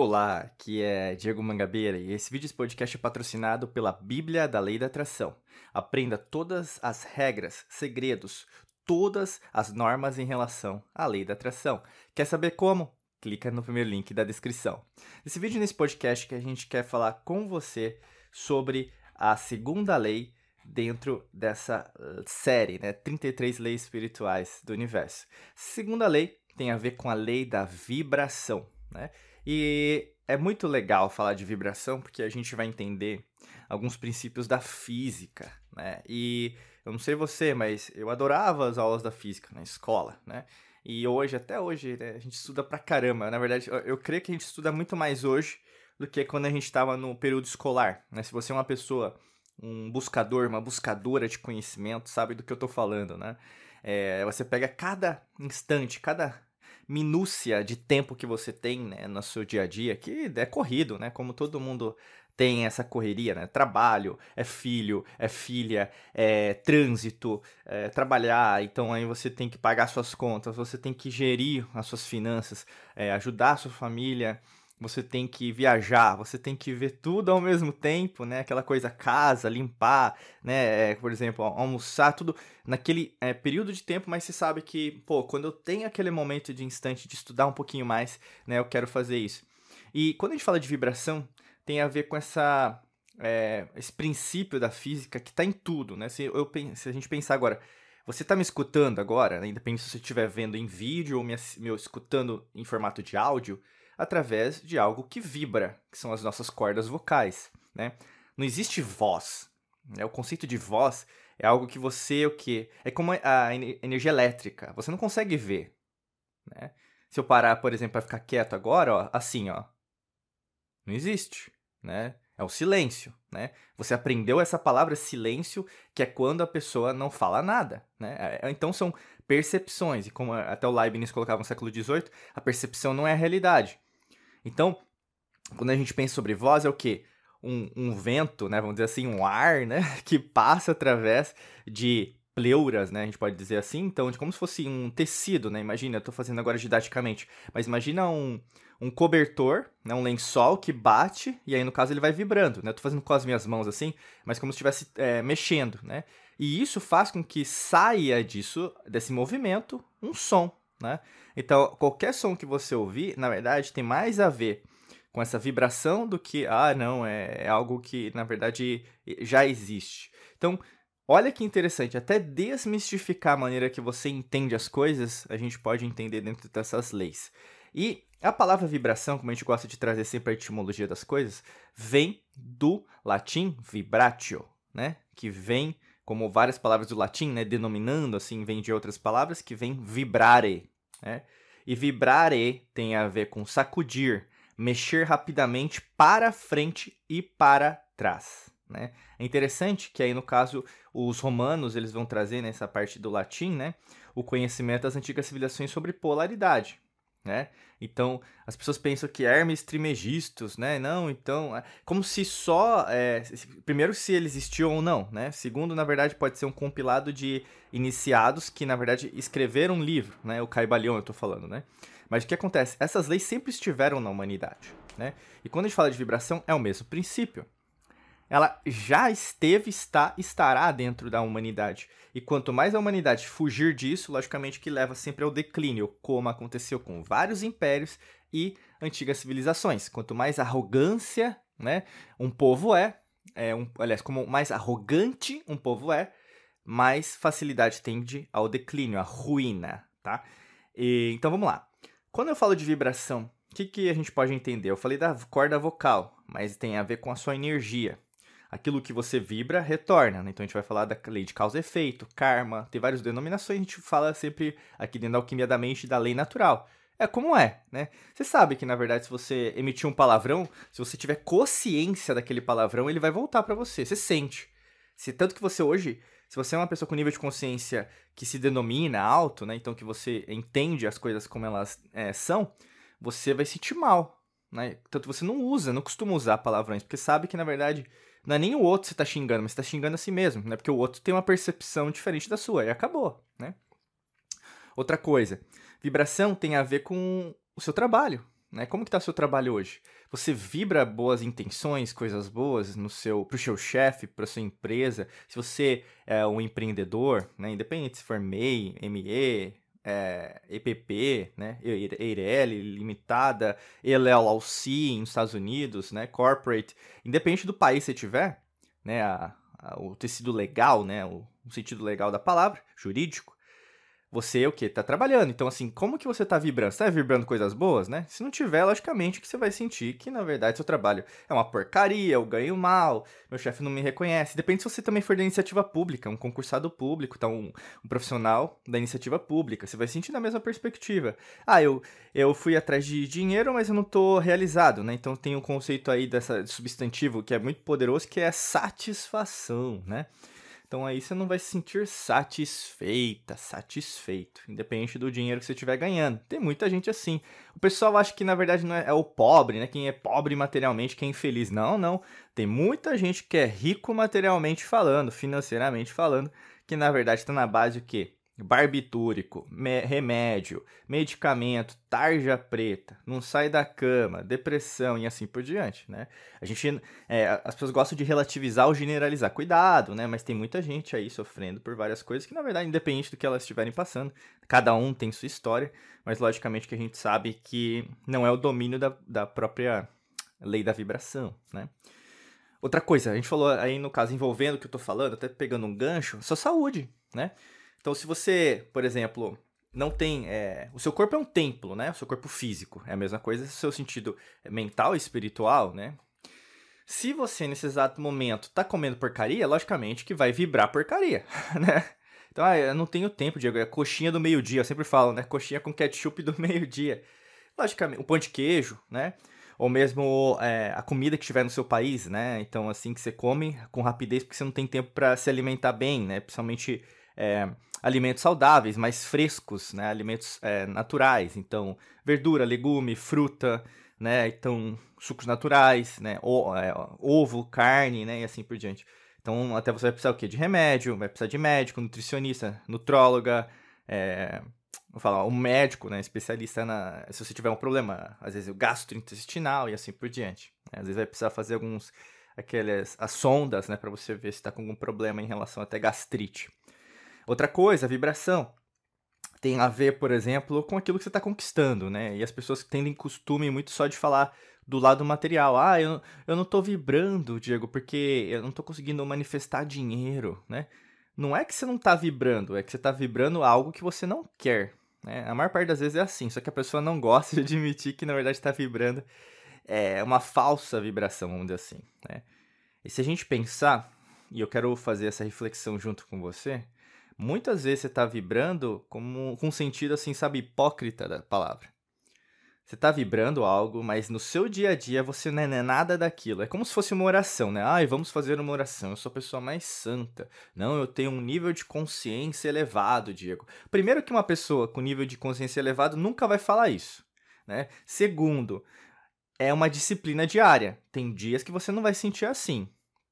Olá, aqui é Diego Mangabeira e esse vídeo esse podcast é patrocinado pela Bíblia da Lei da Atração. Aprenda todas as regras, segredos, todas as normas em relação à Lei da Atração. Quer saber como? Clica no primeiro link da descrição. Nesse vídeo, nesse podcast, que a gente quer falar com você sobre a segunda lei dentro dessa uh, série, né? 33 leis espirituais do universo. Segunda lei tem a ver com a lei da vibração, né? E é muito legal falar de vibração porque a gente vai entender alguns princípios da física, né? E eu não sei você, mas eu adorava as aulas da física na escola, né? E hoje, até hoje, né, a gente estuda pra caramba. Na verdade, eu, eu creio que a gente estuda muito mais hoje do que quando a gente estava no período escolar, né? Se você é uma pessoa, um buscador, uma buscadora de conhecimento, sabe do que eu tô falando, né? É, você pega cada instante, cada minúcia de tempo que você tem né, no seu dia a dia, que é corrido, né? Como todo mundo tem essa correria, né? Trabalho, é filho, é filha, é trânsito, é trabalhar, então aí você tem que pagar suas contas, você tem que gerir as suas finanças, é, ajudar a sua família, você tem que viajar, você tem que ver tudo ao mesmo tempo, né? Aquela coisa casa, limpar, né? É, por exemplo, almoçar, tudo naquele é, período de tempo, mas você sabe que, pô, quando eu tenho aquele momento de instante de estudar um pouquinho mais, né? Eu quero fazer isso. E quando a gente fala de vibração, tem a ver com essa é, esse princípio da física que está em tudo, né? Se, eu, se a gente pensar agora, você está me escutando agora, né? independente se você estiver vendo em vídeo ou me, me escutando em formato de áudio, através de algo que vibra, que são as nossas cordas vocais, né? Não existe voz. Né? O conceito de voz é algo que você, o quê? É como a energia elétrica. Você não consegue ver, né? Se eu parar, por exemplo, para ficar quieto agora, ó, assim, ó, não existe, né? É o silêncio, né? Você aprendeu essa palavra silêncio, que é quando a pessoa não fala nada, né? É, então são percepções, e como até o Leibniz colocava no século XVIII, a percepção não é a realidade. Então, quando a gente pensa sobre voz, é o quê? Um, um vento, né? Vamos dizer assim, um ar, né? Que passa através de pleuras, né? A gente pode dizer assim. Então, de como se fosse um tecido, né? Imagina, eu tô fazendo agora didaticamente, mas imagina um, um cobertor, né? um lençol que bate e aí, no caso, ele vai vibrando, né? Eu tô fazendo com as minhas mãos assim, mas como se estivesse é, mexendo, né? E isso faz com que saia disso, desse movimento, um som, né? Então, qualquer som que você ouvir, na verdade, tem mais a ver com essa vibração do que, ah, não, é, é algo que, na verdade, já existe. Então, olha que interessante, até desmistificar a maneira que você entende as coisas, a gente pode entender dentro dessas leis. E a palavra vibração, como a gente gosta de trazer sempre a etimologia das coisas, vem do latim vibratio, né? Que vem como várias palavras do latim, né, denominando assim, vem de outras palavras que vem vibrare, né? E vibrare tem a ver com sacudir, mexer rapidamente para frente e para trás, né? É interessante que aí no caso os romanos eles vão trazer nessa parte do latim, né, o conhecimento das antigas civilizações sobre polaridade, né? Então, as pessoas pensam que Hermes Trimegistus, né? Não, então, é como se só, é, primeiro, se ele existiu ou não, né? Segundo, na verdade, pode ser um compilado de iniciados que, na verdade, escreveram um livro, né? O Caibalion, eu tô falando, né? Mas o que acontece? Essas leis sempre estiveram na humanidade, né? E quando a gente fala de vibração, é o mesmo princípio ela já esteve, está, estará dentro da humanidade. E quanto mais a humanidade fugir disso, logicamente que leva sempre ao declínio, como aconteceu com vários impérios e antigas civilizações. Quanto mais arrogância, né, um povo é, é um, aliás, como mais arrogante um povo é, mais facilidade tende ao declínio, à ruína, tá? E, então vamos lá. Quando eu falo de vibração, o que, que a gente pode entender? Eu falei da corda vocal, mas tem a ver com a sua energia aquilo que você vibra retorna. Né? Então a gente vai falar da lei de causa e efeito, karma, tem várias denominações, a gente fala sempre aqui dentro da alquimia da mente da lei natural. É como é, né? Você sabe que na verdade se você emitir um palavrão, se você tiver consciência daquele palavrão, ele vai voltar para você. Você sente. Se tanto que você hoje, se você é uma pessoa com nível de consciência que se denomina alto, né? Então que você entende as coisas como elas é, são, você vai sentir mal, né? Tanto você não usa, não costuma usar palavrões, porque sabe que na verdade não é nem o outro que você tá xingando, mas você tá xingando a si mesmo, né? Porque o outro tem uma percepção diferente da sua, e acabou, né? Outra coisa, vibração tem a ver com o seu trabalho, né? Como que tá seu trabalho hoje? Você vibra boas intenções, coisas boas no seu, pro seu chefe, para sua empresa? Se você é um empreendedor, né? Independente se for MEI, ME, é, EPP, né? EIRELI, Limitada, LLC nos Estados Unidos, né? Corporate, independente do país que você tiver, né? A, a, o tecido legal, né? O, o sentido legal da palavra, jurídico, você o que tá trabalhando. Então assim, como que você tá vibrando? Você tá vibrando coisas boas, né? Se não tiver, logicamente que você vai sentir que na verdade seu trabalho é uma porcaria, eu ganho mal, meu chefe não me reconhece. Depende se você também for da iniciativa pública, um concursado público, tá um, um profissional da iniciativa pública, você vai sentir na mesma perspectiva. Ah, eu eu fui atrás de dinheiro, mas eu não tô realizado, né? Então tem um conceito aí dessa de substantivo que é muito poderoso que é satisfação, né? Então aí você não vai se sentir satisfeita, satisfeito, independente do dinheiro que você estiver ganhando. Tem muita gente assim. O pessoal acha que na verdade não é, é, o pobre, né? Quem é pobre materialmente, quem é infeliz. Não, não. Tem muita gente que é rico materialmente falando, financeiramente falando, que na verdade está na base o quê? Barbitúrico, me remédio, medicamento, tarja preta, não sai da cama, depressão e assim por diante, né? A gente, é, as pessoas gostam de relativizar ou generalizar, cuidado, né? Mas tem muita gente aí sofrendo por várias coisas que na verdade, independente do que elas estiverem passando, cada um tem sua história, mas logicamente que a gente sabe que não é o domínio da, da própria lei da vibração, né? Outra coisa, a gente falou aí no caso envolvendo o que eu tô falando, até pegando um gancho, sua saúde, né? Então, se você, por exemplo, não tem. É, o seu corpo é um templo, né? O seu corpo físico. É a mesma coisa no seu sentido mental e espiritual, né? Se você, nesse exato momento, tá comendo porcaria, logicamente que vai vibrar porcaria, né? Então, ah, eu não tenho tempo, Diego. É coxinha do meio-dia. Eu sempre falo, né? Coxinha com ketchup do meio-dia. Logicamente, o pão de queijo, né? Ou mesmo é, a comida que estiver no seu país, né? Então, assim, que você come com rapidez porque você não tem tempo para se alimentar bem, né? Principalmente é, alimentos saudáveis, mais frescos, né? Alimentos é, naturais, então verdura, legume, fruta, né? Então sucos naturais, né? O, é, ovo, carne, né? E assim por diante. Então até você vai precisar o quê? De remédio, vai precisar de médico, nutricionista, nutróloga, é, vou falar, um médico, né? Especialista na, se você tiver um problema, às vezes o gastrointestinal e assim por diante. Né? Às vezes vai precisar fazer alguns aquelas as sondas, né? Para você ver se está com algum problema em relação até gastrite. Outra coisa, a vibração. Tem a ver, por exemplo, com aquilo que você está conquistando, né? E as pessoas tendem costume muito só de falar do lado material. Ah, eu, eu não estou vibrando, Diego, porque eu não estou conseguindo manifestar dinheiro, né? Não é que você não está vibrando, é que você está vibrando algo que você não quer. Né? A maior parte das vezes é assim, só que a pessoa não gosta de admitir que na verdade está vibrando é uma falsa vibração, vamos dizer assim. Né? E se a gente pensar, e eu quero fazer essa reflexão junto com você, muitas vezes você está vibrando com um sentido assim, sabe, hipócrita da palavra. Você está vibrando algo, mas no seu dia a dia você não é nada daquilo. É como se fosse uma oração, né? Ai, vamos fazer uma oração. Eu sou a pessoa mais santa. Não, eu tenho um nível de consciência elevado, Diego. Primeiro que uma pessoa com nível de consciência elevado nunca vai falar isso, né? Segundo, é uma disciplina diária. Tem dias que você não vai sentir assim.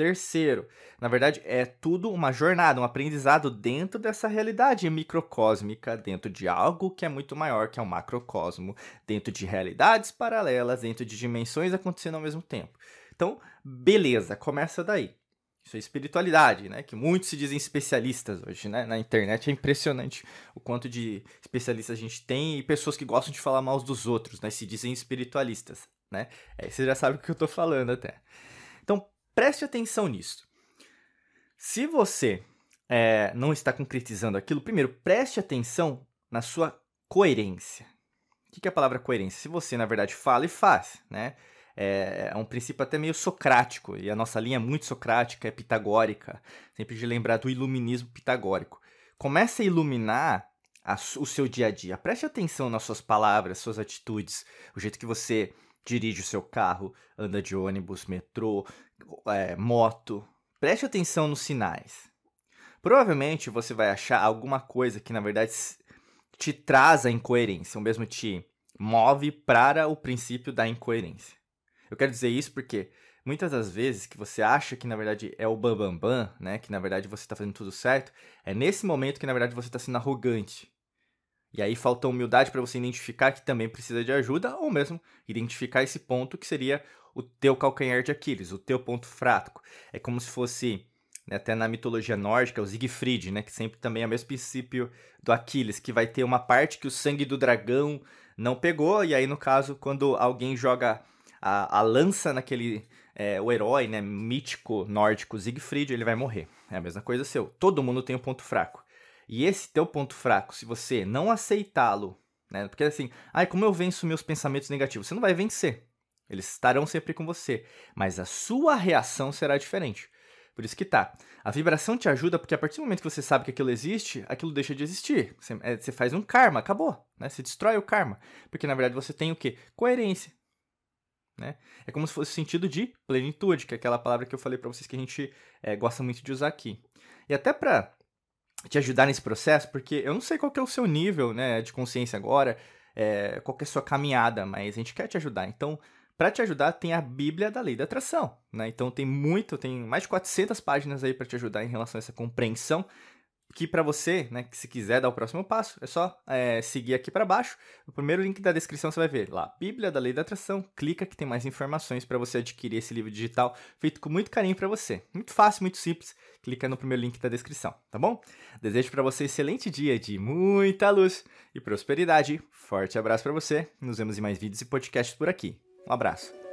Terceiro, na verdade, é tudo uma jornada, um aprendizado dentro dessa realidade microcósmica, dentro de algo que é muito maior, que é o um macrocosmo, dentro de realidades paralelas, dentro de dimensões acontecendo ao mesmo tempo. Então, beleza, começa daí. Isso é espiritualidade, né? Que muitos se dizem especialistas hoje, né? Na internet é impressionante o quanto de especialistas a gente tem e pessoas que gostam de falar mal dos outros, né? Se dizem espiritualistas, né? É, você já sabe o que eu tô falando até. Preste atenção nisso. Se você é, não está concretizando aquilo, primeiro, preste atenção na sua coerência. O que é a palavra coerência? Se você, na verdade, fala e faz, né? É, é um princípio até meio socrático, e a nossa linha é muito socrática, é pitagórica, sempre de lembrar do iluminismo pitagórico. Comece a iluminar a, o seu dia a dia. Preste atenção nas suas palavras, suas atitudes, o jeito que você dirige o seu carro, anda de ônibus, metrô, é, moto. Preste atenção nos sinais. Provavelmente você vai achar alguma coisa que na verdade te traz a incoerência, ou mesmo te move para o princípio da incoerência. Eu quero dizer isso porque muitas das vezes que você acha que na verdade é o bambambam, bam, bam, né, que na verdade você está fazendo tudo certo, é nesse momento que na verdade você está sendo arrogante. E aí falta humildade para você identificar que também precisa de ajuda, ou mesmo identificar esse ponto que seria o teu calcanhar de Aquiles, o teu ponto fraco. É como se fosse, né, até na mitologia nórdica, o Siegfried, né, que sempre também é o mesmo princípio do Aquiles, que vai ter uma parte que o sangue do dragão não pegou, e aí no caso, quando alguém joga a, a lança naquele, é, o herói, né, mítico nórdico Siegfried, ele vai morrer. É a mesma coisa seu. Todo mundo tem um ponto fraco. E esse teu ponto fraco, se você não aceitá-lo, né? Porque assim, ai, como eu venço meus pensamentos negativos? Você não vai vencer. Eles estarão sempre com você, mas a sua reação será diferente. Por isso que tá. A vibração te ajuda porque a partir do momento que você sabe que aquilo existe, aquilo deixa de existir. Você, é, você faz um karma, acabou. Né? Você destrói o karma. Porque na verdade você tem o quê? Coerência. Né? É como se fosse o sentido de plenitude, que é aquela palavra que eu falei para vocês que a gente é, gosta muito de usar aqui. E até para te ajudar nesse processo, porque eu não sei qual é o seu nível né, de consciência agora, é, qual é a sua caminhada, mas a gente quer te ajudar. Então, para te ajudar, tem a Bíblia da Lei da Atração. Né? Então, tem muito, tem mais de 400 páginas aí para te ajudar em relação a essa compreensão que para você, né, que se quiser dar o próximo passo, é só é, seguir aqui para baixo. O primeiro link da descrição você vai ver lá, Bíblia da Lei da Atração. Clica que tem mais informações para você adquirir esse livro digital feito com muito carinho para você. Muito fácil, muito simples. Clica no primeiro link da descrição, tá bom? Desejo para você um excelente dia de muita luz e prosperidade. Forte abraço para você. Nos vemos em mais vídeos e podcasts por aqui. Um abraço.